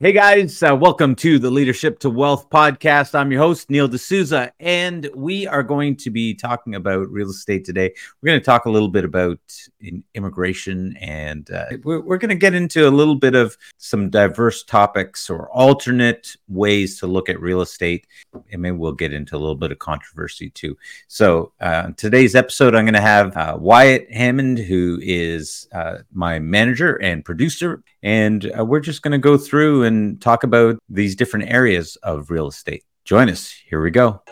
Hey guys, uh, welcome to the Leadership to Wealth podcast. I'm your host, Neil D'Souza, and we are going to be talking about real estate today. We're going to talk a little bit about immigration, and uh, we're, we're going to get into a little bit of some diverse topics or alternate ways to look at real estate. And maybe we'll get into a little bit of controversy too. So, uh, today's episode, I'm going to have uh, Wyatt Hammond, who is uh, my manager and producer, and uh, we're just going to go through and talk about these different areas of real estate. Join us. Here we go.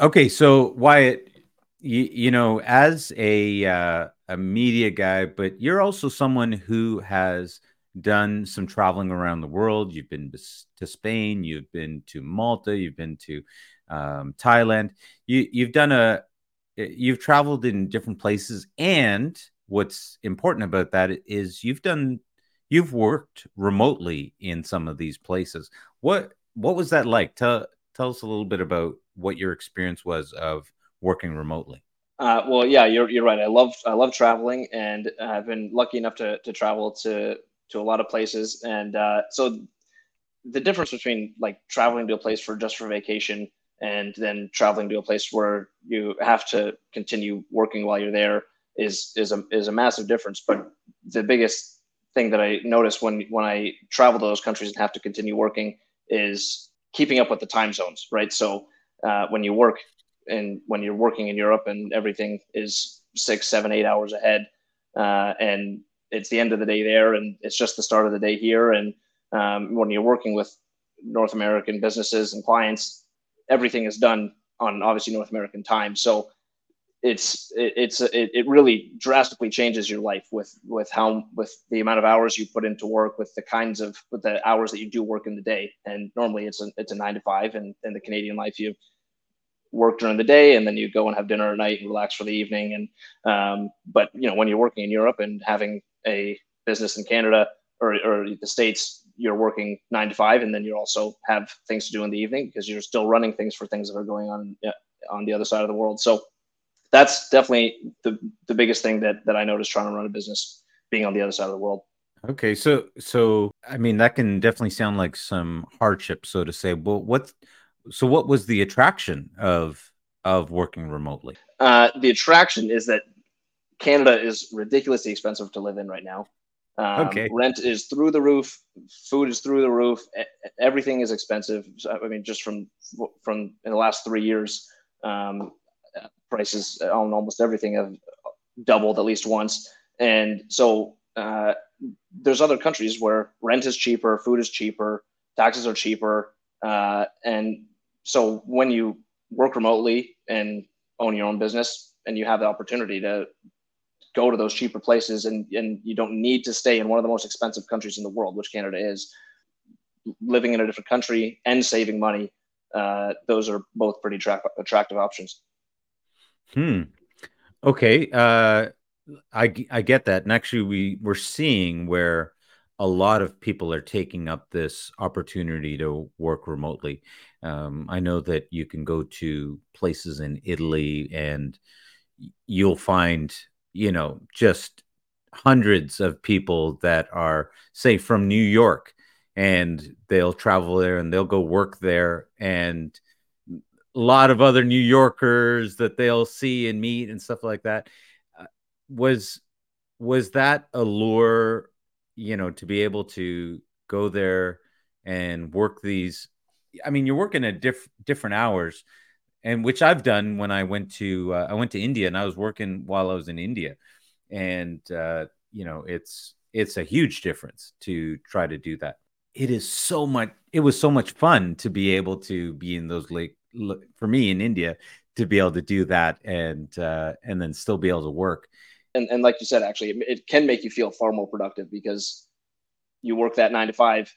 Okay, so Wyatt, you, you know, as a uh, a media guy, but you're also someone who has done some traveling around the world. You've been to Spain, you've been to Malta, you've been to um, Thailand. You you've done a you've traveled in different places and what's important about that is you've done you've worked remotely in some of these places. What what was that like? Tell tell us a little bit about what your experience was of working remotely. Uh, well yeah you're, you're right. I love i love traveling and i've been lucky enough to, to travel to to a lot of places. And uh, so the difference between like traveling to a place for just for vacation and then traveling to a place where you have to continue working while you're there is is a is a massive difference. But the biggest thing that I notice when when I travel to those countries and have to continue working is keeping up with the time zones, right? So uh, when you work and when you're working in Europe and everything is six, seven, eight hours ahead, uh, and it's the end of the day there, and it's just the start of the day here. And um, when you're working with North American businesses and clients, everything is done on obviously North American time. So it's it, it's it, it really drastically changes your life with with how with the amount of hours you put into work with the kinds of with the hours that you do work in the day. And normally it's a it's a nine to five and in the canadian life you work during the day and then you go and have dinner at night and relax for the evening. And um, but you know when you're working in europe and having a business in canada or, or the states you're working nine to five and then you also have things to do in the evening because you're still running things for things that are going on on the other side of the world. So that's definitely the the biggest thing that that I noticed trying to run a business being on the other side of the world. Okay, so so I mean that can definitely sound like some hardship, so to say. Well, what so what was the attraction of of working remotely? Uh, the attraction is that Canada is ridiculously expensive to live in right now. Um, okay. Rent is through the roof. Food is through the roof. Everything is expensive. I mean, just from from in the last three years, um, prices on almost everything have doubled at least once. And so uh, there's other countries where rent is cheaper, food is cheaper, taxes are cheaper. Uh, and so when you work remotely and own your own business and you have the opportunity to go to those cheaper places and, and you don't need to stay in one of the most expensive countries in the world, which Canada is, living in a different country and saving money, uh, those are both pretty tra- attractive options. Hmm. Okay. Uh, I I get that, and actually, we we're seeing where a lot of people are taking up this opportunity to work remotely. Um, I know that you can go to places in Italy and you'll find, you know, just hundreds of people that are, say, from New York, and they'll travel there and they'll go work there, and a lot of other New Yorkers that they'll see and meet and stuff like that. Uh, was was that a lure, you know, to be able to go there and work these? I mean, you're working at diff- different hours, and which I've done when I went to uh, I went to India and I was working while I was in India, and uh, you know, it's it's a huge difference to try to do that. It is so much. It was so much fun to be able to be in those lake for me in India to be able to do that and uh, and then still be able to work. And, and like you said, actually, it, it can make you feel far more productive because you work that nine to five,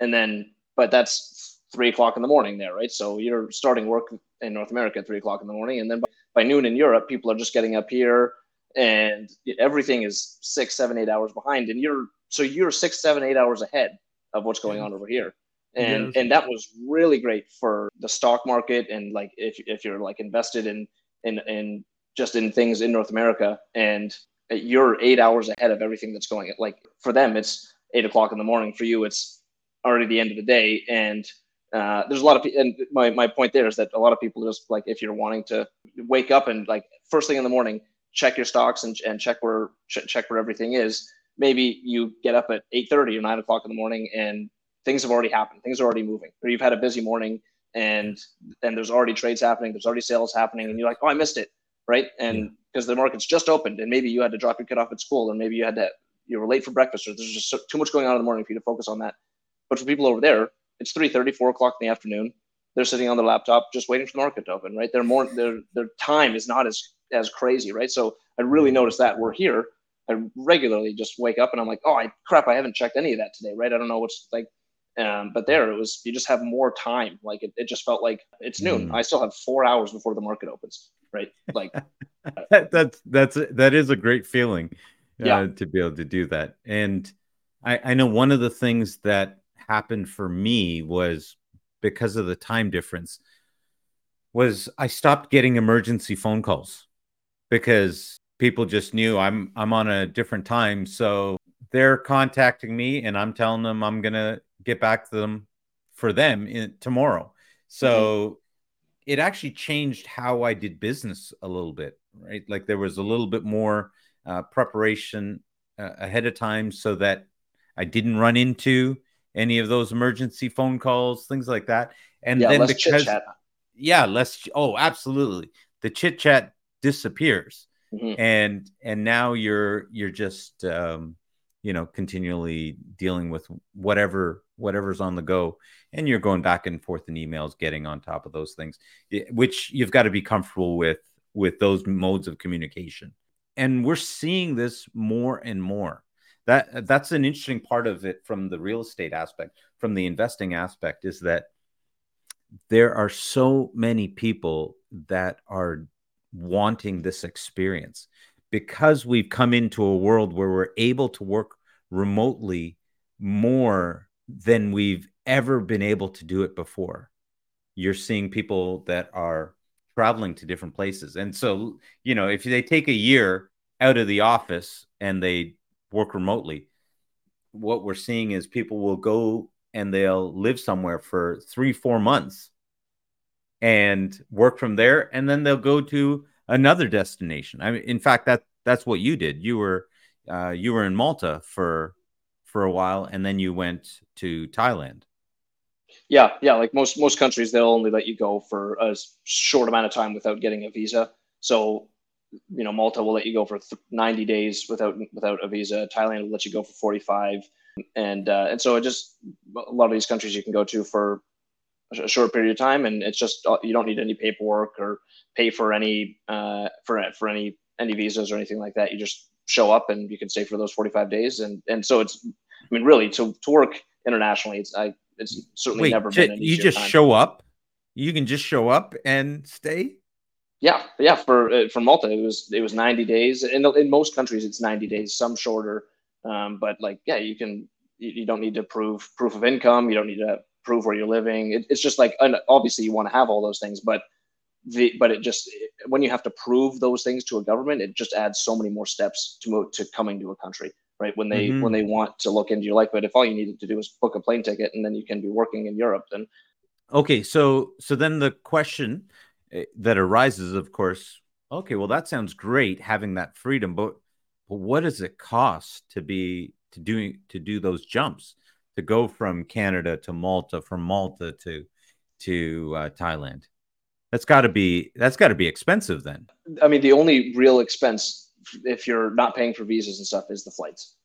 and then but that's three o'clock in the morning there, right? So you're starting work in North America at three o'clock in the morning, and then by, by noon in Europe, people are just getting up here, and everything is six, seven, eight hours behind, and you're so you're six, seven, eight hours ahead of what's going on over here and yes. and that was really great for the stock market and like if if you're like invested in in in just in things in North America and you're eight hours ahead of everything that's going. Like for them, it's eight o'clock in the morning. For you, it's already the end of the day. And uh, there's a lot of people. And my my point there is that a lot of people just like if you're wanting to wake up and like first thing in the morning, check your stocks and, and check where ch- check where everything is. Maybe you get up at eight thirty or nine o'clock in the morning and things have already happened. Things are already moving. Or you've had a busy morning and and there's already trades happening. There's already sales happening, and you're like, oh, I missed it, right? And because the market's just opened, and maybe you had to drop your kid off at school, and maybe you had to you were late for breakfast, or there's just so, too much going on in the morning for you to focus on that. But for people over there, it's 3:30, 4 o'clock in the afternoon. They're sitting on their laptop just waiting for the market to open, right? Their more their their time is not as as crazy, right? So I really noticed that we're here. I regularly just wake up and I'm like, oh, I crap, I haven't checked any of that today, right? I don't know what's like. Um, but there, it was you just have more time. Like it, it just felt like it's noon. Mm. I still have four hours before the market opens, right? Like that's that's that is a great feeling, uh, yeah, to be able to do that. And I, I know one of the things that happened for me was because of the time difference was I stopped getting emergency phone calls because people just knew I'm I'm on a different time. So they're contacting me and I'm telling them I'm gonna get back to them for them in tomorrow. So mm-hmm. it actually changed how I did business a little bit, right? Like there was a little bit more uh, preparation uh, ahead of time so that I didn't run into any of those emergency phone calls, things like that. And yeah, then because chit-chat. yeah, less oh, absolutely. The chit chat disappears. Mm-hmm. And and now you're you're just um, you know continually dealing with whatever whatever's on the go and you're going back and forth in emails getting on top of those things which you've got to be comfortable with with those modes of communication. And we're seeing this more and more. That that's an interesting part of it from the real estate aspect from the investing aspect is that there are so many people that are wanting this experience. Because we've come into a world where we're able to work remotely more than we've ever been able to do it before you're seeing people that are traveling to different places and so you know if they take a year out of the office and they work remotely, what we're seeing is people will go and they'll live somewhere for three, four months and work from there, and then they'll go to another destination. I mean, in fact, that that's what you did. You were uh, you were in Malta for for a while, and then you went to Thailand. Yeah, yeah. Like most most countries, they'll only let you go for a short amount of time without getting a visa. So you know, Malta will let you go for 90 days without without a visa. Thailand will let you go for 45, and uh, and so it just a lot of these countries you can go to for a short period of time, and it's just uh, you don't need any paperwork or pay for any uh, for for any any visas or anything like that. You just show up and you can stay for those 45 days, and and so it's I mean really to to work internationally, it's I it's certainly Wait, never been. you just time. show up. You can just show up and stay. Yeah, yeah. For uh, for Malta, it was it was 90 days. In in most countries, it's 90 days. Some shorter, um, but like yeah, you can you, you, don't need to prove proof of income. You don't need to prove where you're living. It, it's just like obviously you want to have all those things, but the but it just when you have to prove those things to a government, it just adds so many more steps to move to coming to a country. Right when they mm-hmm. when they want to look into your life, but if all you needed to do is book a plane ticket and then you can be working in Europe, then okay. So so then the question Eh, that arises, of course, okay, well, that sounds great having that freedom, but, but what does it cost to be to do to do those jumps to go from Canada to Malta, from Malta to to uh, Thailand? That's got to be that's got to be expensive then. I mean, the only real expense if you're not paying for visas and stuff is the flights.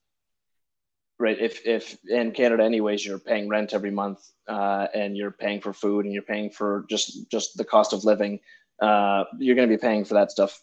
Right if if in canada anyways you're paying rent every month uh, and you're paying for food and you're paying for just just the cost of living uh, you're going to be paying for that stuff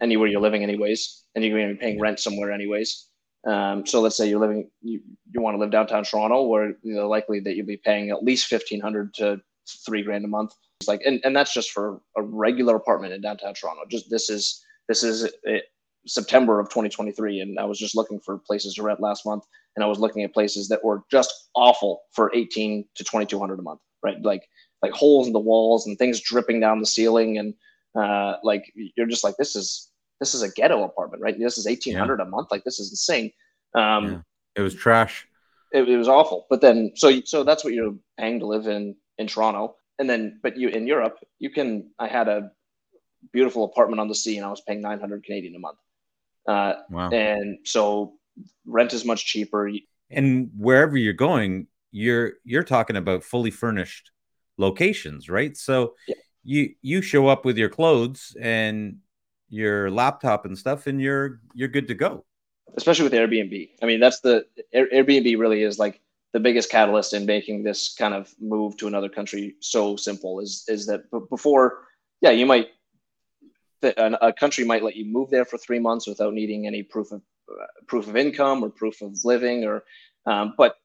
anywhere you're living anyways and you're going to be paying rent somewhere anyways. Um, so let's say you're living you, you want to live downtown toronto where you know likely that you'll be paying at least 1500 to three grand a month it's like and, and that's just for a regular apartment in downtown toronto just this is this is it, September of 2023, and I was just looking for places to rent last month, and I was looking at places that were just awful for 18 to 2200 a month, right? Like like holes in the walls and things dripping down the ceiling, and uh, like you're just like this is this is a ghetto apartment, right? This is eighteen hundred yeah. a month. Like this is insane. Um, yeah. It was trash. It, it was awful. But then, so so that's what you're paying to live in in Toronto, and then but you in Europe, you can. I had a beautiful apartment on the sea, and I was paying nine hundred Canadian a month. Uh, wow. And so rent is much cheaper. And wherever you're going, you're you're talking about fully furnished locations, right? So yeah. you you show up with your clothes and your laptop and stuff, and you're you're good to go. Especially with Airbnb. I mean, that's the Airbnb really is like the biggest catalyst in making this kind of move to another country so simple. Is is that before? Yeah, you might a country might let you move there for three months without needing any proof of uh, proof of income or proof of living or um, but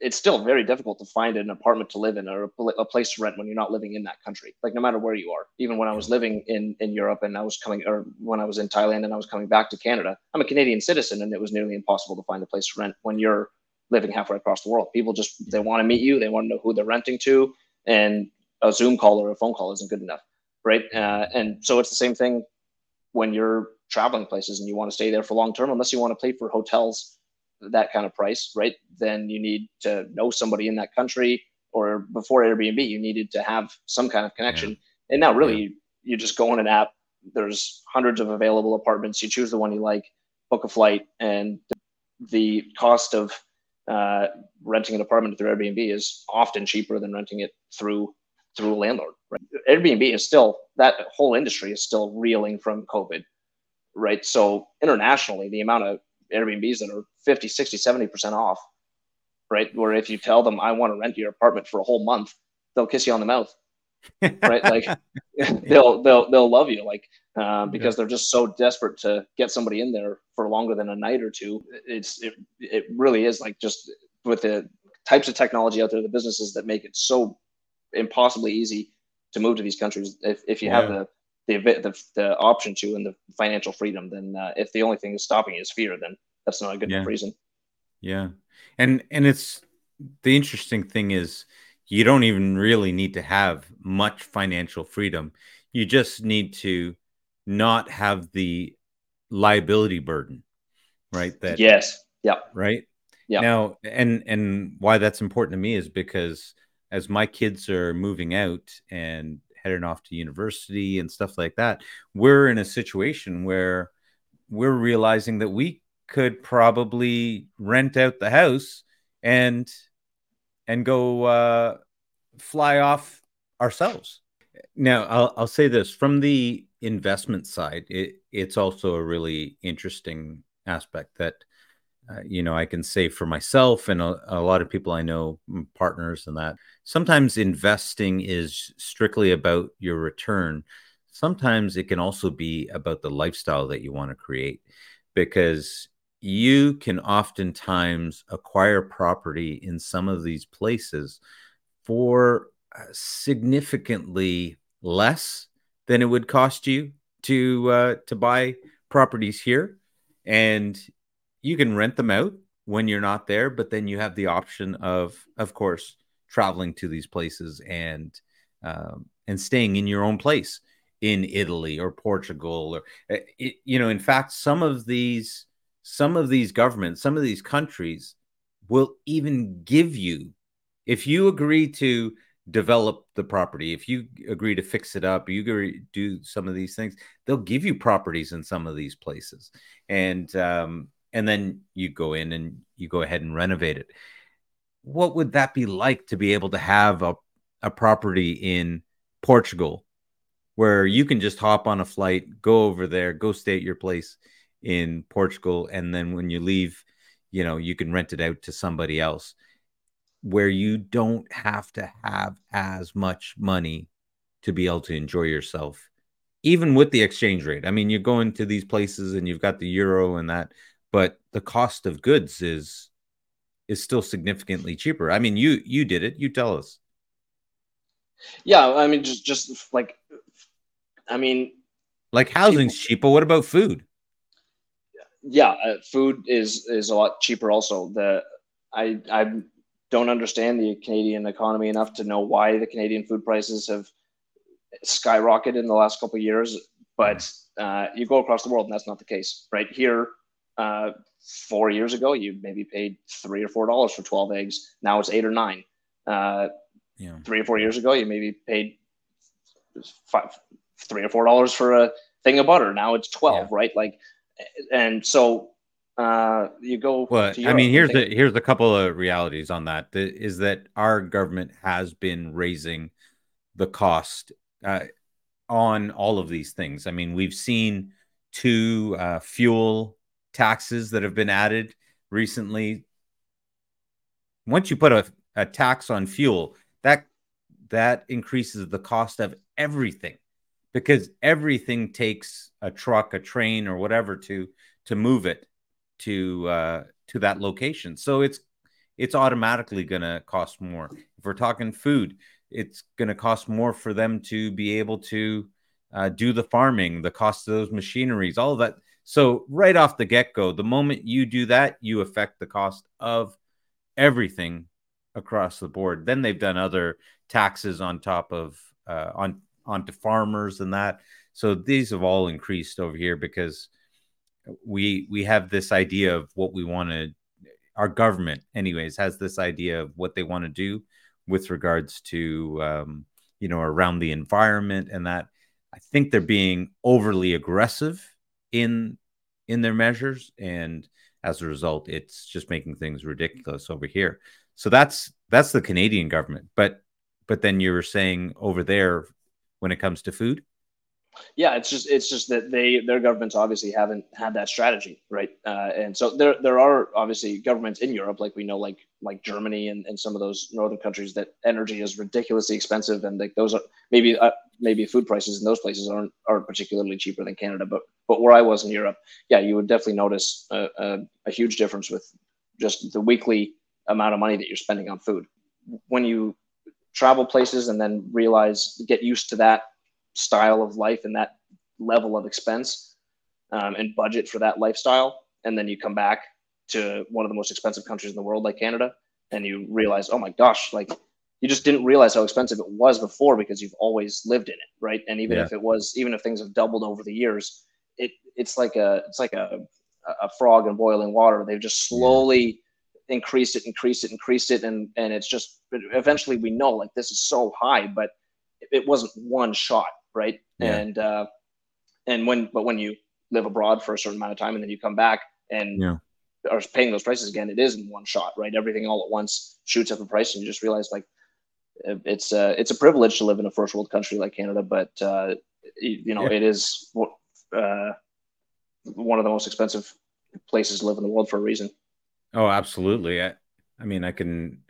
it's still very difficult to find an apartment to live in or a place to rent when you're not living in that country like no matter where you are even when i was living in in europe and i was coming or when i was in thailand and i was coming back to canada i'm a canadian citizen and it was nearly impossible to find a place to rent when you're living halfway across the world people just they want to meet you they want to know who they're renting to and a zoom call or a phone call isn't good enough right uh, and so it's the same thing when you're traveling places and you want to stay there for long term unless you want to pay for hotels that kind of price, right? Then you need to know somebody in that country or before Airbnb, you needed to have some kind of connection. Yeah. And now really yeah. you just go on an app, there's hundreds of available apartments. You choose the one you like, book a flight, and the cost of uh, renting an apartment through Airbnb is often cheaper than renting it through through a landlord. Right? Airbnb is still that whole industry is still reeling from COVID, right? So internationally, the amount of Airbnbs that are 50, 60, 70% off, right? Where if you tell them, I want to rent your apartment for a whole month, they'll kiss you on the mouth, right? like they'll, they'll, they'll love you. Like, uh, because they're just so desperate to get somebody in there for longer than a night or two. It's, it, it really is like just with the types of technology out there, the businesses that make it so impossibly easy to move to these countries. If, if you yeah. have the, the, the the option to and the financial freedom, then uh, if the only thing is stopping is fear, then that's not a good yeah. reason. Yeah, and and it's the interesting thing is you don't even really need to have much financial freedom. You just need to not have the liability burden, right? That yes, yeah, right. Yeah. Now, and and why that's important to me is because as my kids are moving out and heading off to university and stuff like that, we're in a situation where we're realizing that we could probably rent out the house and and go uh, fly off ourselves. Now, I'll, I'll say this from the investment side, it, it's also a really interesting aspect that uh, you know I can say for myself and a, a, lot of people I know, partners and that. Sometimes investing is strictly about your return. Sometimes it can also be about the lifestyle that you want to create, because you can oftentimes acquire property in some of these places for uh, significantly less than it would cost you to uh, to buy properties here. And you can rent them out when you're not there, but then you have the option of, of course, traveling to these places and um, and staying in your own place in Italy or Portugal or it, you know, in fact, some of these some of these governments, some of these countries will even give you if you agree to develop the property if you agree to fix it up you agree do some of these things they'll give you properties in some of these places and um, and then you go in and you go ahead and renovate it. What would that be like to be able to have a, a property in Portugal where you can just hop on a flight, go over there, go stay at your place in Portugal, and then when you leave, you know, you can rent it out to somebody else where you don't have to have as much money to be able to enjoy yourself even with the exchange rate. I mean, you're going to these places and you've got the euro and that but the cost of goods is is still significantly cheaper. I mean, you you did it. You tell us. Yeah, I mean, just just like, I mean, like housing's cheap, but what about food? Yeah, uh, food is is a lot cheaper. Also, the I I don't understand the Canadian economy enough to know why the Canadian food prices have skyrocketed in the last couple of years, but uh, you go across the world and that's not the case. Right here, uh, four years ago, you maybe paid three or four dollars for 12 eggs. Now it's eight or nine. Uh, yeah. Three or four years ago, you maybe paid five, three or four dollars for a thing of butter. Now it's 12, yeah. right? Like, and so uh, you go. Well, I mean, here's the here's a couple of realities on that. The, is that our government has been raising the cost uh, on all of these things. I mean, we've seen two uh, fuel taxes that have been added recently. Once you put a, a tax on fuel, that that increases the cost of everything because everything takes a truck, a train, or whatever to to move it to uh, to that location. So it's it's automatically going to cost more. If we're talking food, it's going to cost more for them to be able to uh, do the farming, the cost of those machineries, all of that. So right off the get go, the moment you do that, you affect the cost of everything across the board. Then they've done other taxes on top of uh, on onto farmers and that. So these have all increased over here because we we have this idea of what we want to our government anyways has this idea of what they want to do with regards to um, you know around the environment and that. I think they're being overly aggressive in in their measures and as a result it's just making things ridiculous over here. So that's that's the canadian government. But but then you were saying over there when it comes to food yeah, it's just it's just that they their governments obviously haven't had that strategy, right? Uh, and so there there are obviously governments in Europe, like we know, like like Germany and, and some of those northern countries, that energy is ridiculously expensive, and like those are maybe uh, maybe food prices in those places aren't aren't particularly cheaper than Canada. But but where I was in Europe, yeah, you would definitely notice a, a, a huge difference with just the weekly amount of money that you're spending on food when you travel places and then realize get used to that style of life and that level of expense um, and budget for that lifestyle, and then you come back to one of the most expensive countries in the world, like Canada, and you realize, oh my gosh, like you just didn't realize how expensive it was before because you've always lived in it, right? And even yeah. if it was, even if things have doubled over the years, it it's like a it's like a a frog in boiling water. They've just slowly yeah. increased it, increase it, increase it, and and it's just eventually we know like this is so high, but it wasn't one shot right? Yeah. And uh, and when but when you live abroad for a certain amount of time and then you come back and yeah. are paying those prices again, it is in one shot, right? Everything all at once shoots up in price, and you just realize like it's uh, it's a privilege to live in a first world country like Canada, but uh, you know yeah. it is uh, one of the most expensive places to live in the world for a reason. Oh, absolutely. I, I mean, I can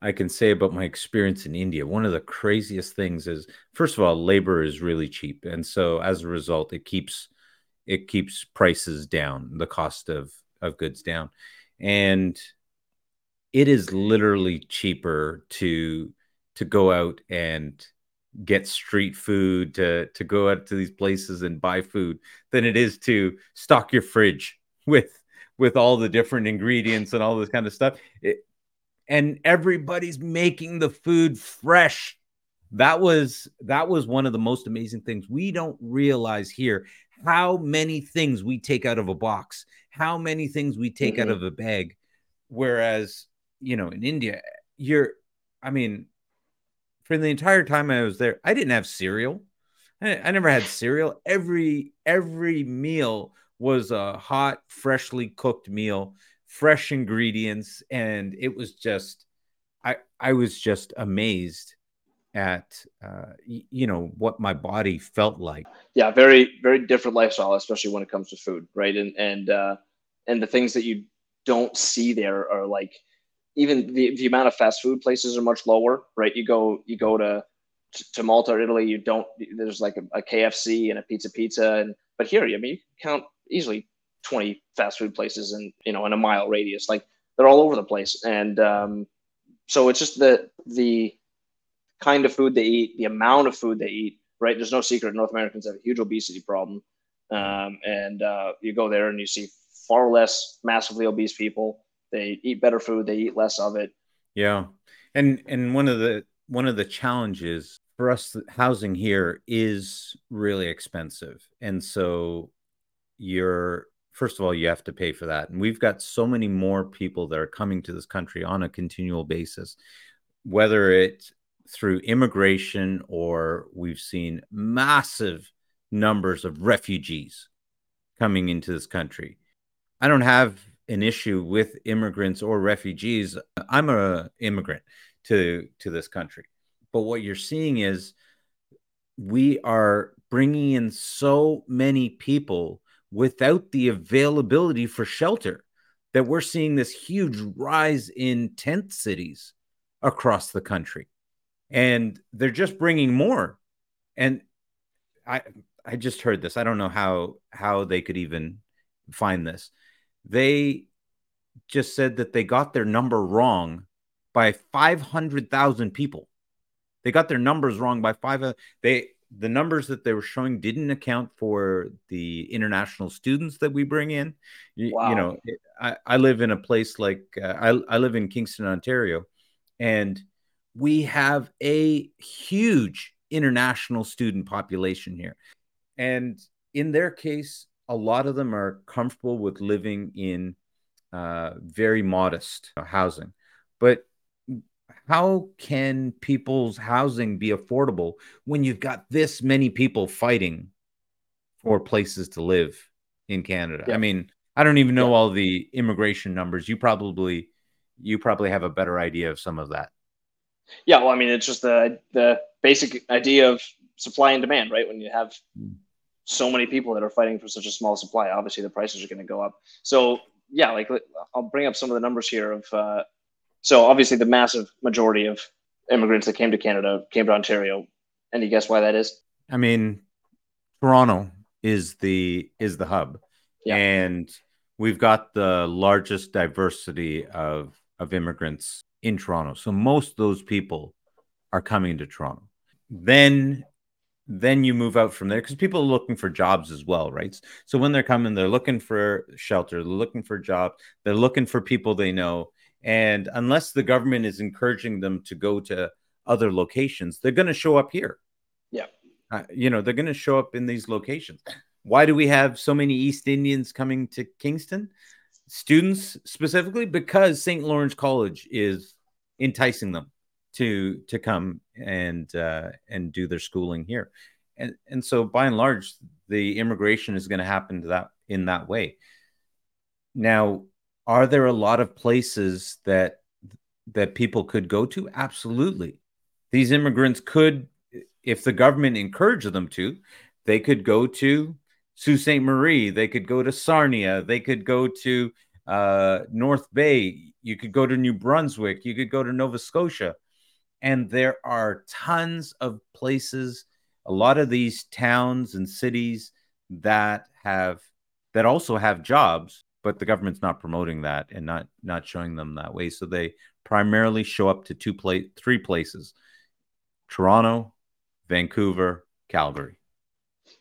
I can say about my experience in India. One of the craziest things is, first of all, labor is really cheap, and so as a result, it keeps it keeps prices down, the cost of of goods down, and it is literally cheaper to to go out and get street food to to go out to these places and buy food than it is to stock your fridge with with all the different ingredients and all this kind of stuff. It, and everybody's making the food fresh. That was that was one of the most amazing things. We don't realize here how many things we take out of a box, how many things we take mm-hmm. out of a bag. Whereas, you know, in India, you're I mean, for the entire time I was there, I didn't have cereal. I, I never had cereal. Every every meal was a hot, freshly cooked meal fresh ingredients and it was just i i was just amazed at uh, you know what my body felt like. Yeah very very different lifestyle especially when it comes to food right? And and uh and the things that you don't see there are like even the, the amount of fast food places are much lower right? You go you go to to malta or italy you don't there's like a, a kfc and a pizza pizza and but here i mean you count easily 20 fast food places in you know in a mile radius. Like they're all over the place. And um, so it's just the the kind of food they eat the amount of food they eat right? There's no secret north americans have a huge obesity problem. Um, and uh, you go there and you see far less massively obese people. They eat better food they eat less of it. Yeah. And and one of the one of the challenges for us, housing here is really expensive. And so you're, first of all, you have to pay for that. And we've got so many more people that are coming to this country on a continual basis, whether it's through immigration or we've seen massive numbers of refugees coming into this country. I don't have an issue with immigrants or refugees. I'm a immigrant to to this country. But what you're seeing is we are bringing in so many people without the availability for shelter that we're seeing this huge rise in tent cities across the country. And they're just bringing more. And i i just heard this. I don't know how how they could even find this. They just said that they got their number wrong by 500,000 people. They got their numbers wrong by five. Uh, they the numbers that they were showing didn't account for the international students that we bring in. You, wow. you know, I, I live in a place like uh, I, I live in Kingston, Ontario, and we have a huge international student population here. And in their case, a lot of them are comfortable with living in uh, very modest housing. But how can people's housing be affordable when you've got this many people fighting for places to live in Canada? Yeah. I mean, I don't even know yeah. all the immigration numbers. You probably you probably have a better idea of some of that. Yeah, well, I mean, it's just the the basic idea of supply and demand, right? When you have hmm. so many people that are fighting for such a small supply, obviously the prices are going to go up. So yeah, like I'll bring up some of the numbers here of uh, so obviously, the massive majority of immigrants that came to Canada came to Ontario. Any guess why that is? I mean, Toronto is the is the hub, yeah. and we've got the largest diversity of of immigrants in Toronto. So most of those people are coming to Toronto. Then then you move out from there because people are looking for jobs as well, right? So when they're coming, they're looking for shelter, they're looking for jobs, they're looking for people they know, and unless the government is encouraging them to go to other locations, they're going to show up here. Yeah. Uh, you know, they're going to show up in these locations. Why do we have so many East Indians coming to Kingston? Students specifically because St. Lawrence College is enticing them to to come and uh, and do their schooling here, and and so by and large, the immigration is going to happen to that in that way. Now, are there a lot of places that that people could go to? Absolutely. These immigrants could, if the government encouraged them to, they could go to Sault Ste. Marie, they could go to Sarnia, they could go to uh, North Bay, you could go to New Brunswick, you could go to Nova Scotia. And there are tons of places, a lot of these towns and cities that have that also have jobs but the government's not promoting that and not not showing them that way. So they primarily show up to two place, three places: Toronto, Vancouver, Calgary.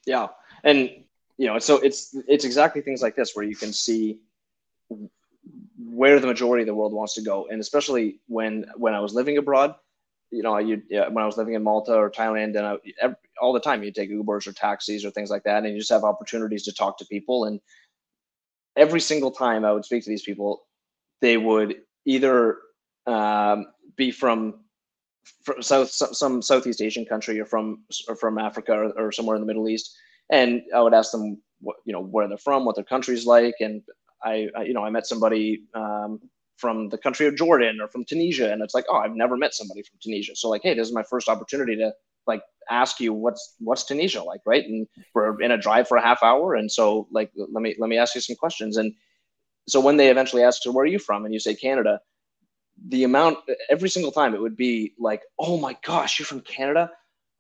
Yeah, and you know, so it's it's exactly things like this where you can see where the majority of the world wants to go, and especially when when I was living abroad, you know, you yeah, when I was living in Malta or Thailand, and I, every, all the time you take Ubers or taxis or things like that, and you just have opportunities to talk to people and every single time I would speak to these people, they would either um, be from, from south some Southeast Asian country or from or from Africa or, or, somewhere in the Middle East, and I would ask them what you know where they're from, what their country's like, and I, I you know I met somebody um, from the country of Jordan or from Tunisia, and it's like oh I've never met somebody from Tunisia, so like hey this is my first opportunity to like ask you what's what's Tunisia like, right? And we're in a drive for a half hour, and so like let me let me ask you some questions. And so when they eventually ask, so where are you from? And you say Canada, the amount every single time it would be like, oh my gosh, you're from Canada.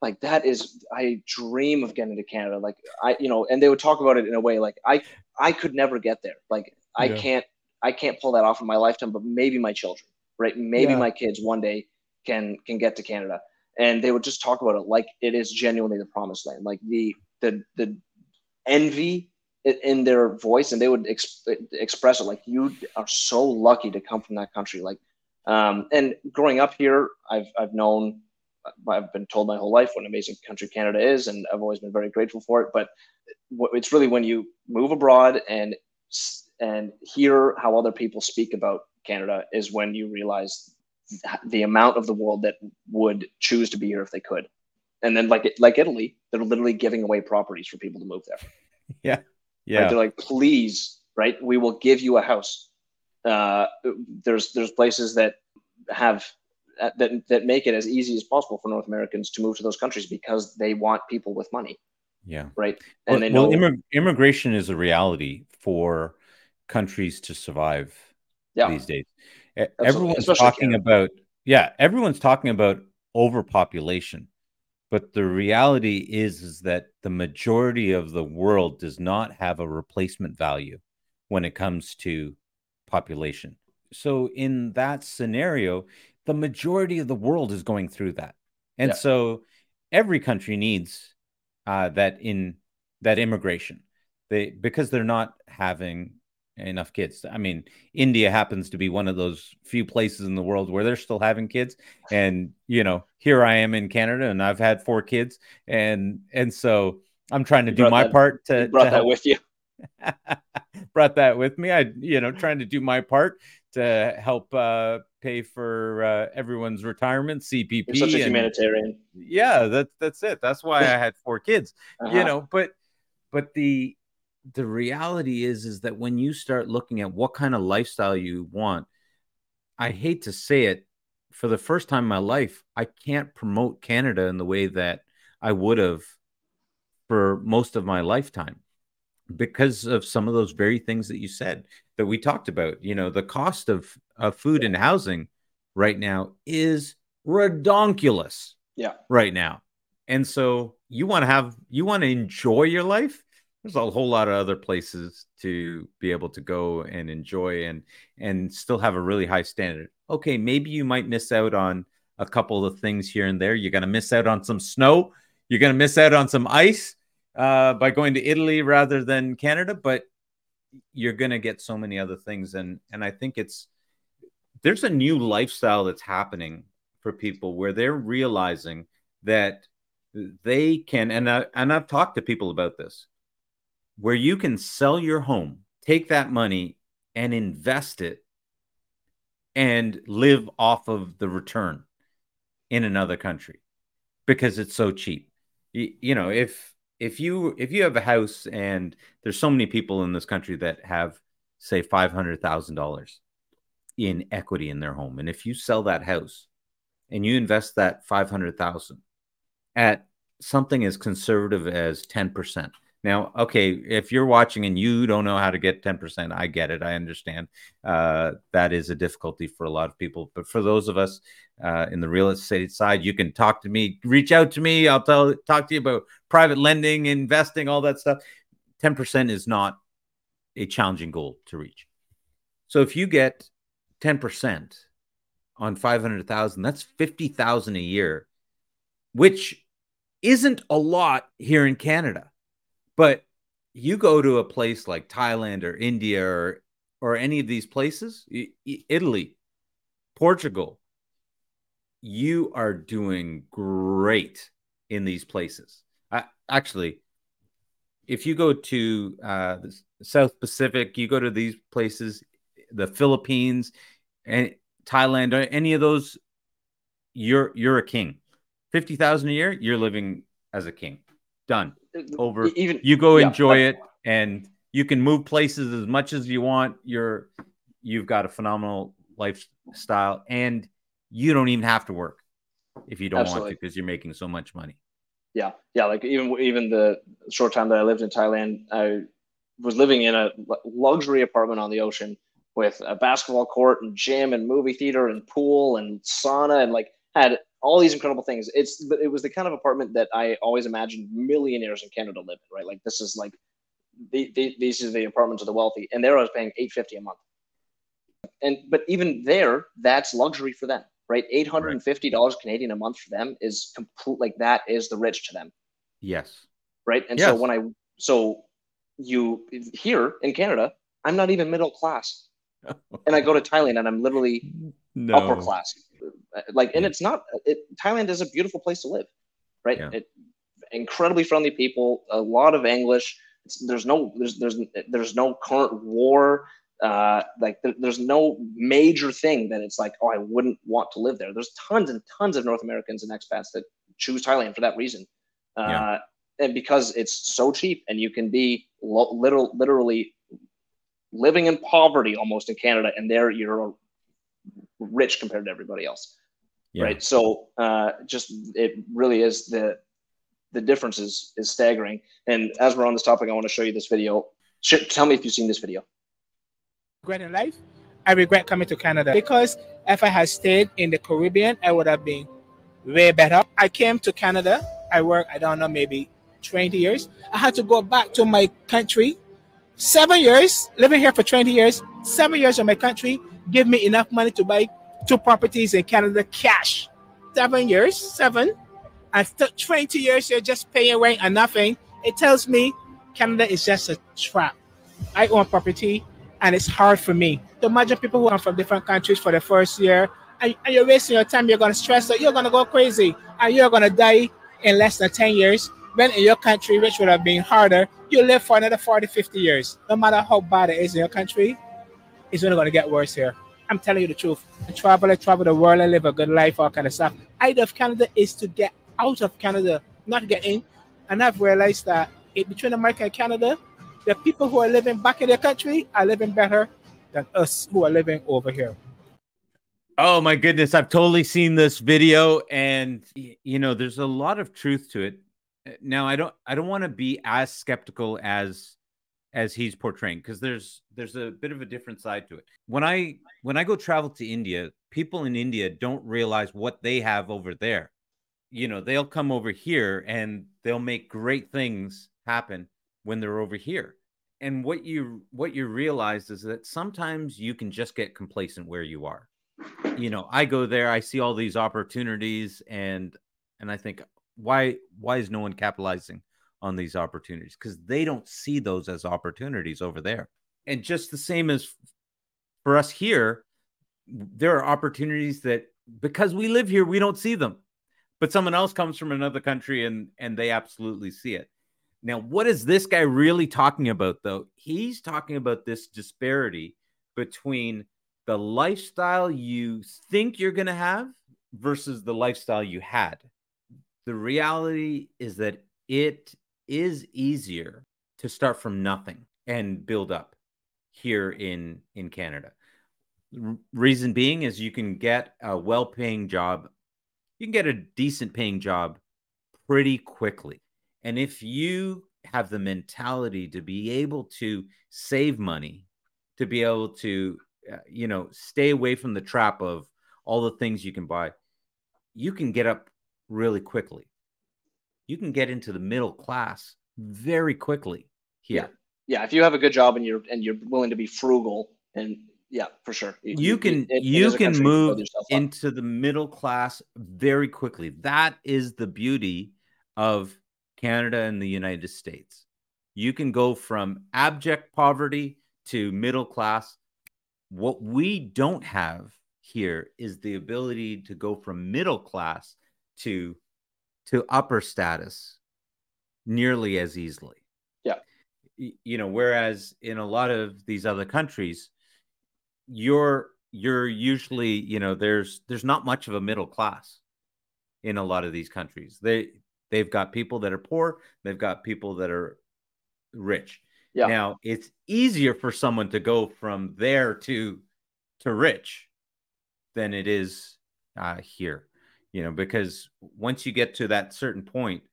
Like that is, I dream of getting to Canada. Like I, you know, and they would talk about it in a way like I, I could never get there. Like I yeah. can't, I can't pull that off in my lifetime. But maybe my children, right? Maybe yeah. my kids one day can can get to Canada and they would just talk about it like it is genuinely the promised land, like the the the envy in their voice, and they would exp- express it like you are so lucky to come from that country. Like, um, and growing up here, I've I've known I've been told my whole life what an amazing country Canada is, and I've always been very grateful for it. But it's really when you move abroad and and hear how other people speak about Canada is when you realize the amount of the world that would choose to be here if they could. And then like like Italy, they're literally giving away properties for people to move there. Yeah. Yeah. Right? They're like, please, right? We will give you a house. Uh, there's there's places that have uh, that that make it as easy as possible for North Americans to move to those countries because they want people with money. Yeah. Right. And well, they know well, immig- immigration is a reality for countries to survive yeah. these days. Absolutely. Everyone's Especially talking Canada. about yeah, everyone's talking about overpopulation. But the reality is, is that the majority of the world does not have a replacement value when it comes to population. So in that scenario, the majority of the world is going through that. And yeah. so every country needs uh, that in that immigration. They because they're not having enough kids. I mean, India happens to be one of those few places in the world where they're still having kids. And you know, here I am in Canada, and I've had four kids, and and so I'm trying to do my that, part to brought to that with you. brought that with me. I you know trying to do my part to help uh, pay for uh, everyone's retirement, CPP. You're such a and, humanitarian. Yeah, that's that's it. That's why I had four kids. Uh-huh. You know, but but the the reality is is that when you start looking at what kind of lifestyle you want i hate to say it for the first time in my life i can't promote canada in the way that i would have for most of my lifetime because of some of those very things that you said that we talked about. You know the cost of, of food and housing right now is redonkulous yeah. right now. And so you want to have you want to enjoy your life there's a whole lot of other places to be able to go and enjoy and and still have a really high standard. Okay, maybe you might miss out on a couple of things here and there. You're going to miss out on some snow. You're going to miss out on some ice uh, by going to Italy rather than Canada, but you're going to get so many other things. And and I think it's there's a new lifestyle that's happening for people where they're realizing that they can and I, and I've talked to people about this where you can sell your home, take that money and invest it and live off of the return in another country because it's so cheap. You, you know, if if you if you have a house and there's so many people in this country that have say $500,000 in equity in their home and if you sell that house and you invest that 500,000 at something as conservative as 10%, now, okay, if you're watching and you don't know how to get 10%, I get it. I understand. Uh, that is a difficulty for a lot of people. But for those of us uh, in the real estate side, you can talk to me, reach out to me. I'll tell talk to you about private lending, investing, all that stuff. 10% is not a challenging goal to reach. So if you get 10% on 500,000, that's 50,000 a year, which isn't a lot here in Canada but you go to a place like Thailand or India or or any of these places, Italy, Portugal, you are doing great in these places. I, actually, if you go to uh, the South Pacific, you go to these places, the Philippines and Thailand, or any of those, you're you're a king. Fifty thousand a year, you're living as a king. Done over. Even you go yeah, enjoy it, and you can move places as much as you want. You're you've got a phenomenal lifestyle, and you don't even have to work if you don't absolutely. want to because you're making so much money. Yeah, yeah. Like even even the short time that I lived in Thailand, I was living in a luxury apartment on the ocean with a basketball court and gym and movie theater and pool and sauna and like had all these incredible things. It's it was the kind of apartment that I always imagined millionaires in Canada live in, right? Like this is like the, the, these are the apartments of the wealthy, and there I was paying eight fifty a month. And but even there, that's luxury for them, right? Eight hundred and fifty dollars right. Canadian a month for them is complete. Like that is the rich to them. Yes. Right. And yes. so when I so you here in Canada, I'm not even middle class, and I go to Thailand and I'm literally no. upper class like, and it's not. It, Thailand is a beautiful place to live, right? Yeah. It, incredibly friendly people, a lot of English. It's, there's no there's there's there's no current war. Uh, like there, there's no major thing that it's like, oh, I wouldn't want to live there. There's tons and tons of North Americans and expats that choose Thailand for that reason. Uh, yeah. And because it's so cheap and you can be lo- literal, literally living in poverty almost in Canada, and there you're rich compared to everybody else. Yeah. Right. So uh, just it really is the the difference is is staggering. And as we're on this topic, I want to show you this video. Sh- tell me if you've seen this video. Regret in life, I regret coming to Canada because if I had stayed in the Caribbean, I would have been way better. I came to Canada. I worked, I don't know, maybe 20 years. I had to go back to my country. Seven years, living here for 20 years, seven years in my country, give me enough money to buy two properties in Canada cash. Seven years, seven. And 20 years, you're just paying rent and nothing. It tells me Canada is just a trap. I own property and it's hard for me. To imagine people who come from different countries for the first year and, and you're wasting your time, you're going to stress out, you're going to go crazy, and you're going to die in less than 10 years. When in your country, which would have been harder, you live for another 40, 50 years. No matter how bad it is in your country, it's only going to get worse here. I'm telling you the truth. I travel, I travel the world, I live a good life, all kind of stuff. Idea of Canada is to get out of Canada, not get in. And I've realized that it, between America and Canada, the people who are living back in their country are living better than us who are living over here. Oh my goodness, I've totally seen this video and you know, there's a lot of truth to it. Now, I don't I don't want to be as skeptical as as he's portraying because there's there's a bit of a different side to it. When I when I go travel to India, people in India don't realize what they have over there. You know, they'll come over here and they'll make great things happen when they're over here. And what you what you realize is that sometimes you can just get complacent where you are you know, I go there, I see all these opportunities, and and I think, why why is no one capitalizing on these opportunities? Because they don't see those as opportunities over there. And just the same as for us here, there are opportunities that because we live here, we don't see them. But someone else comes from another country and and they absolutely see it. Now, what is this guy really talking about though? He's talking about this disparity between the lifestyle you think you're going to have versus the lifestyle you had. The reality is that it is easier to start from nothing and build up here in in Canada. reason being is you can get a well-paying job. You can get a decent paying job pretty quickly. And if you have the mentality to be able to save money, to be able to uh, you know, stay away from the trap of all the things you can buy. You can get up really quickly. You can get into the middle class very quickly here. Yeah. yeah, if you have a good job and you're and you're willing to be frugal and yeah, for sure. You, you can it, you it can move into the middle class very quickly. That is the beauty of Canada and the United States. You can go from abject poverty to middle class what we don't have here is the ability to go from middle class to to upper status nearly as easily. Yeah. You know, whereas in a lot of these other countries, you're you're usually, you know, there's there's not much of a middle class in a lot of these countries. They they've got people that are poor, they've got people that are rich. Yeah. Now it's easier for someone to go from there to to rich than it is uh, here, you know, because once you get to that certain point,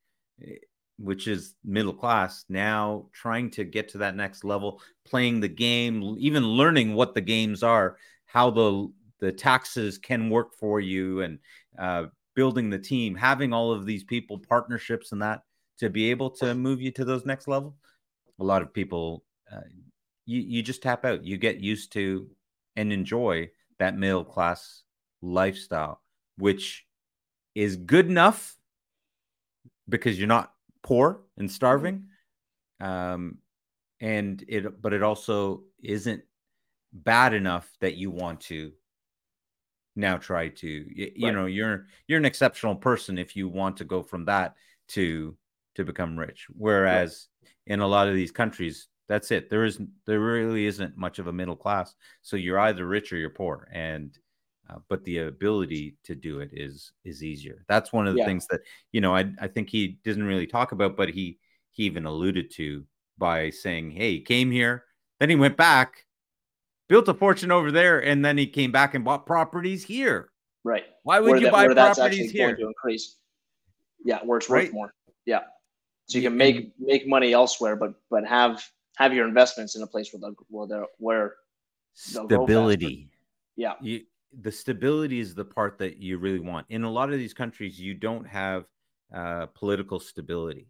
eh, which is middle class, now trying to get to that next level, playing the game, even learning what the games are, how the the taxes can work for you, and uh, building the team, having all of these people partnerships and that to be able to move you to those next level a lot of people uh, you you just tap out. You get used to and enjoy that middle class lifestyle which is good enough because you're not poor and starving. Um and it but it also isn't bad enough that you want to now try to you, you know you're you're an exceptional person if you want to go from that to to become rich. Whereas in a lot of these countries that's it. There isn't there really isn't much of a middle class. So you're either rich or you're poor. And uh, but the ability to do it is is easier that's one of the Yeah. things that you know I, I think he doesn't really talk about but he he even alluded to by saying hey he came here then he went back built a fortune over there and then he came back and bought properties here Right. why would where you that- buy where properties here going to increase. Yeah, where it's Right. worth more. Yeah. So you can make make money elsewhere, but but have have your investments in a place where the where where They'll grow stability yeah you, the stability is the part that you really want. In a lot of these countries, you don't have uh, political stability,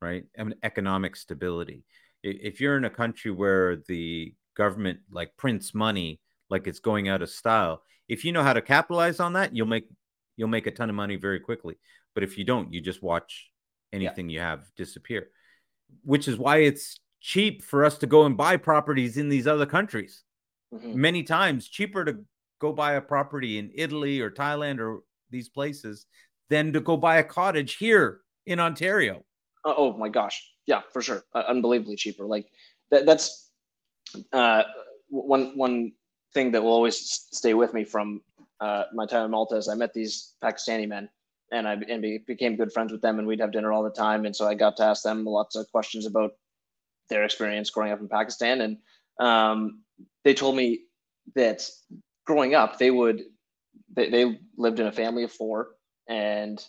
right? I mean, economic stability. If you're in a country where the government like prints money like it's going out of style, if you know how to capitalize on that, you'll make you'll make a ton of money very quickly. But if you don't, you just watch anything you have disappear. Which is why it's cheap for us to go and buy properties in these other countries Mhm. many times cheaper to go buy a property in Italy or Thailand or these places than to go buy a cottage here in Ontario. Oh, oh my gosh, yeah, for sure, uh, unbelievably cheaper. Like that, that's uh, one one thing that will always stay with me from uh, my time in Malta is I met these Pakistani men, and I and be, became good friends with them, and we'd have dinner all the time, and so I got to ask them lots of questions about their experience growing up in Pakistan, and um, they told me that growing up they would they, they lived in a family of four and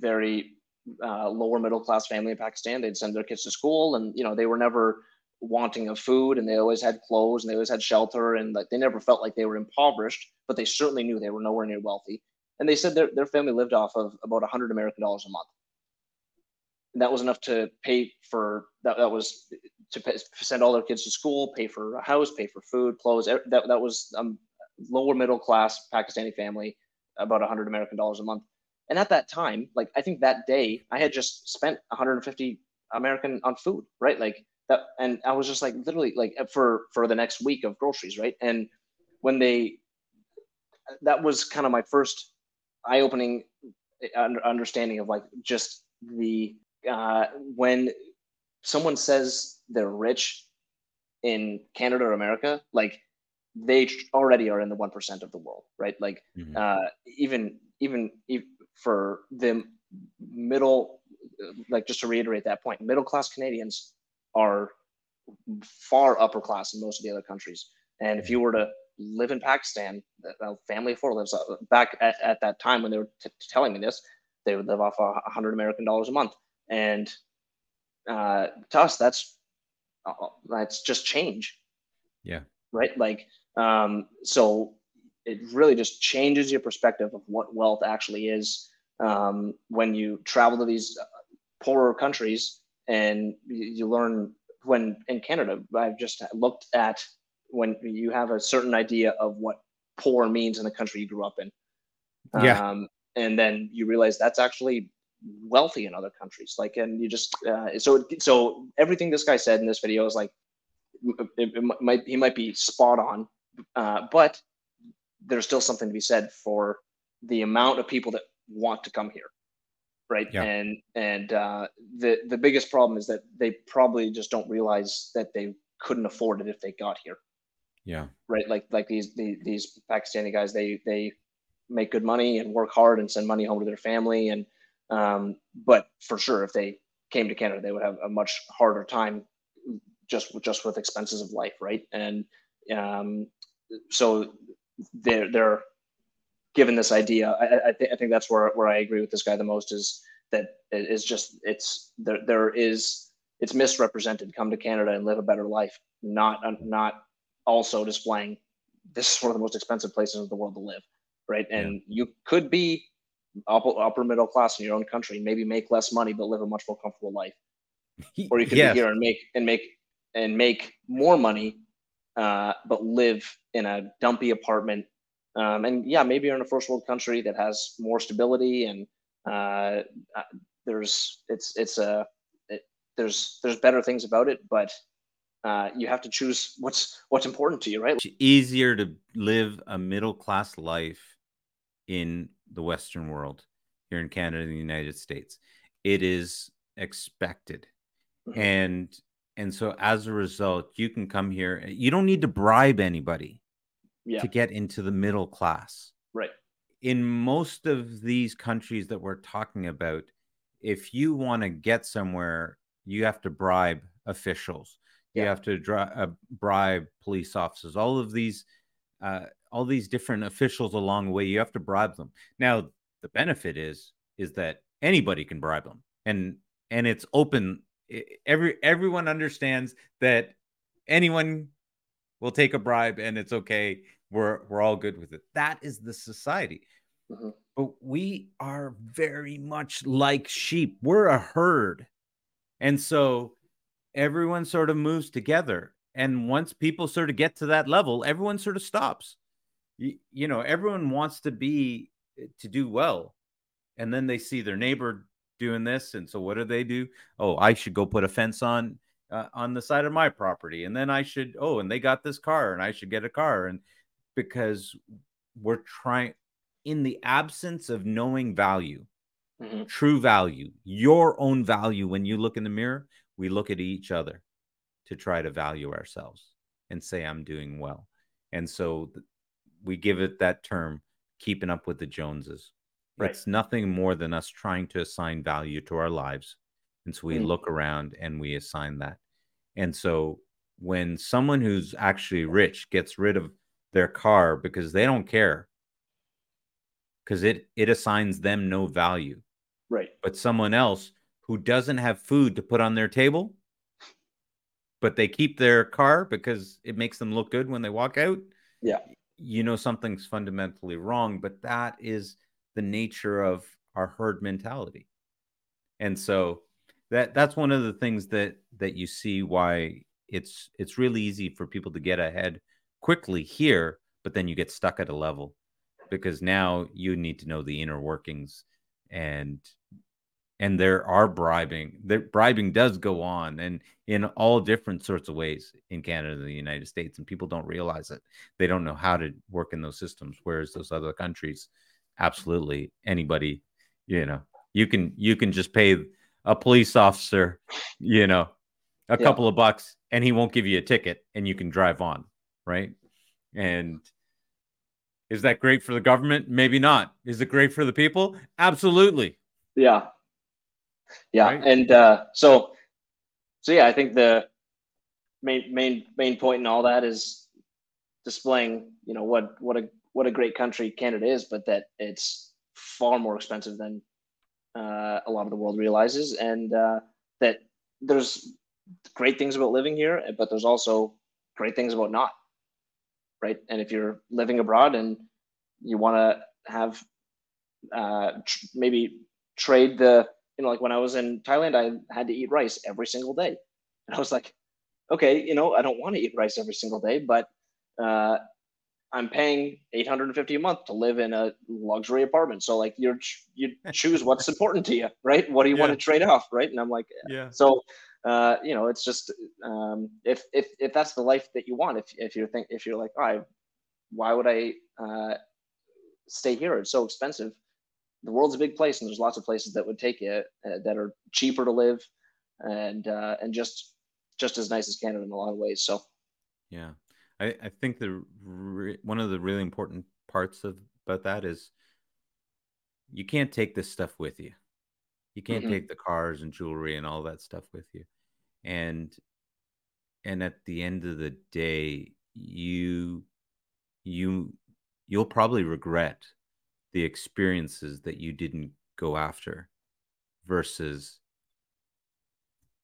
very uh, lower middle class family in Pakistan. They'd send their kids to school, and you know they were never wanting of food, and they always had clothes, and they always had shelter, and like they never felt like they were impoverished, but they certainly knew they were nowhere near wealthy. And they said their their family lived off of about 100 American dollars a month. And that was enough to pay for that. That was to pay, send all their kids to school, pay for a house, pay for food, clothes. That that was um, lower middle class Pakistani family, about 100 American dollars a month. And at that time, like I think that day, I had just spent 150 American on food, right? Like that, and I was just like literally like for for the next week of groceries, right? And when they, that was kind of my first eye-opening understanding of like just the uh, when someone says they're rich in Canada or America, like they already are in the one percent of the world, right? Like Mhm. uh, even even for the middle, like just to reiterate that point, middle class Canadians are far upper class in most of the other countries. And if you were to live in Pakistan, a family of four lives uh, back at, at that time when they were t- telling me this, they would live off a hundred American dollars a month. And uh, to us, that's uh, that's just change. Yeah. Right. Like, um, so it really just changes your perspective of what wealth actually is um, when you travel to these uh, poorer countries and you, you learn when in Canada, I've just looked at when you have a certain idea of what poor means in the country you grew up in. Yeah. Um, and then you realize that's actually wealthy in other countries. Like, and you just, uh, so, so everything this guy said in this video is like, it, it might, he might be spot on, uh, but there's still something to be said for the amount of people that want to come here right? Yeah. and and uh, the the biggest problem is that they probably just don't realize that they couldn't afford it if they got here. Yeah. right? Like like these the, these pakistani guys they they make good money and work hard and send money home to their family. And um, but for sure if they came to canada they would have a much harder time just just with expenses of life right? And um, so they're they're given this idea. I I, th- I think that's where where i agree with this guy the most is that it is just it's there there is it's misrepresented come to canada and live a better life not not also displaying this is one of the most expensive places in the world to live right? And you could be upper, upper middle class in your own country maybe make less money but live a much more comfortable life. Or you could Yes. be here and make and make and make more money uh, but live in a dumpy apartment um, and yeah maybe you're in a first world country that has more stability and uh, there's it's it's a it, there's there's better things about it but uh, you have to choose what's what's important to you, right? It's easier to live a middle class life in the Western world, here in Canada and the United States. It is expected. Mm-hmm. And and so as a result, you can come here. You don't need to bribe anybody yeah. to get into the middle class. Right. In most of these countries that we're talking about, if you want to get somewhere, you have to bribe officials. You have to dri- uh, bribe police officers. All of these, uh, all these different officials along the way. You have to bribe them. Now, the benefit is is that anybody can bribe them, and and it's open. Every everyone understands that anyone will take a bribe, and it's okay. We're we're all good with it. That is the society. Mm-hmm. But we are very much like sheep. We're a herd. And so everyone sort of moves together. And once people sort of get to that level, everyone sort of stops. You, you know, everyone wants to be eh, to do well. And then they see their neighbor doing this. And so what do they do? Oh, I should go put a fence on uh, on the side of my property. And then I should, oh, and they got this car and I should get a car. And because we're trying in the absence of knowing value, mm-hmm. true value, your own value when you look in the mirror, we look at each other to try to value ourselves and say, I'm doing well. And so we give it that term, keeping up with the Joneses. Right. It's nothing more than us trying to assign value to our lives. And so we mm-hmm. look around and we assign that. And so when someone who's actually rich gets rid of their car because they don't care because it it assigns them no value. Right. But someone else who doesn't have food to put on their table, but they keep their car because it makes them look good when they walk out. Yeah. You know something's fundamentally wrong, but that is the nature of our herd mentality. And so that that's one of the things that that you see why it's it's really easy for people to get ahead quickly here, but then you get stuck at a level because now you need to know the inner workings and and there are bribing the bribing does go on and in all different sorts of ways in canada and the united states and people don't realize it they don't know how to work in those systems whereas those other countries absolutely anybody you know you can you can just pay a police officer you know a yeah. couple of bucks and he won't give you a ticket and you can drive on right and is that great for the government? Maybe not. Is it great for the people? Absolutely. Yeah. Yeah. Right? And uh, so, so yeah, I think the main main main point in all that is displaying, you know, what what a what a great country Canada is, but that it's far more expensive than uh, a lot of the world realizes, and uh, that there's great things about living here, but there's also great things about not right? And if you're living abroad and you want to have uh, tr- maybe trade the, you know, like when I was in Thailand, I had to eat rice every single day. And I was like, okay, you know, I don't want to eat rice every single day, but uh, I'm paying 850 a month to live in a luxury apartment. So like you're you choose what's important to you, right? What do you yeah. want to trade off, right? And I'm like, yeah. So uh, you know, it's just um, if if if that's the life that you want, if if you think if you're like, oh, I, why would I uh, stay here? It's so expensive. The world's a big place, and there's lots of places that would take you uh, that are cheaper to live, and uh, and just just as nice as Canada in a lot of ways. So, yeah, I I think the re- one of the really important parts of about that is you can't take this stuff with you. You can't mm-hmm. take the cars and jewelry and all that stuff with you. And and at the end of the day, you you you'll probably regret the experiences that you didn't go after versus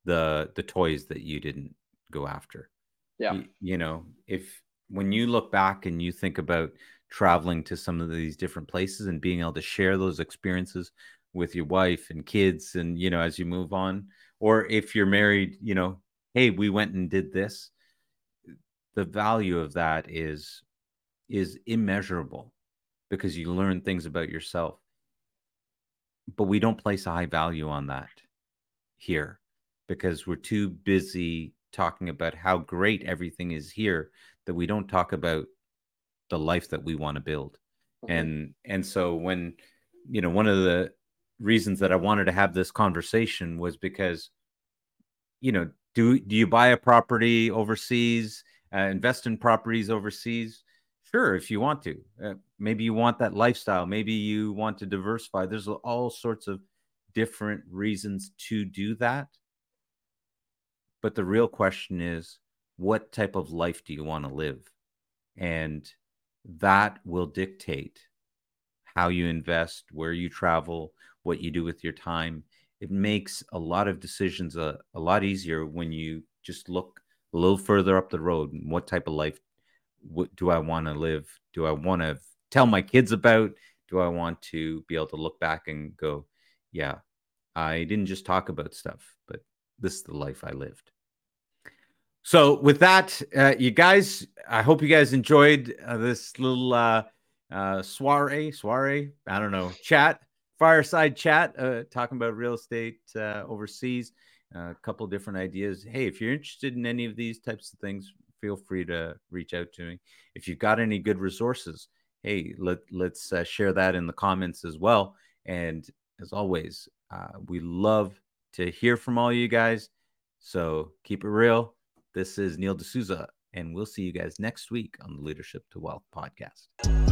the the toys that you didn't go after. Yeah. You, know, if when you look back and you think about traveling to some of these different places and being able to share those experiences with your wife and kids and you know as you move on or if you're married you know hey we went and did this the value of that is is immeasurable because you learn things about yourself but we don't place a high value on that here because we're too busy talking about how great everything is here that we don't talk about the life that we want to build. Mm-hmm. And and so when you know one of the reasons that I wanted to have this conversation was because you know do do you buy a property overseas uh, invest in properties overseas? Sure if you want to. Uh, maybe you want that lifestyle. Maybe you want to diversify. There's all sorts of different reasons to do that but the real question is what type of life do you want to live? And that will dictate how you invest where you travel what you do with your time. It makes a lot of decisions a, a lot easier when you just look a little further up the road what type of life what do i want to live? Do i want to tell my kids about? Do i want to be able to look back and go yeah i didn't just talk about stuff but this is the life i lived so with that uh, you guys i hope you guys enjoyed uh, this little uh, uh soiree soiree i don't know chat fireside chat uh, talking about real estate uh, overseas. Uh, a couple different ideas. Hey, if you're interested in any of these types of things, feel free to reach out to me. If you've got any good resources, hey, let let's uh, share that in the comments as well. And as always, uh, we love to hear from all you guys. So keep it real. This is Neil D'Souza, and we'll see you guys next week on the Leadership to Wealth podcast.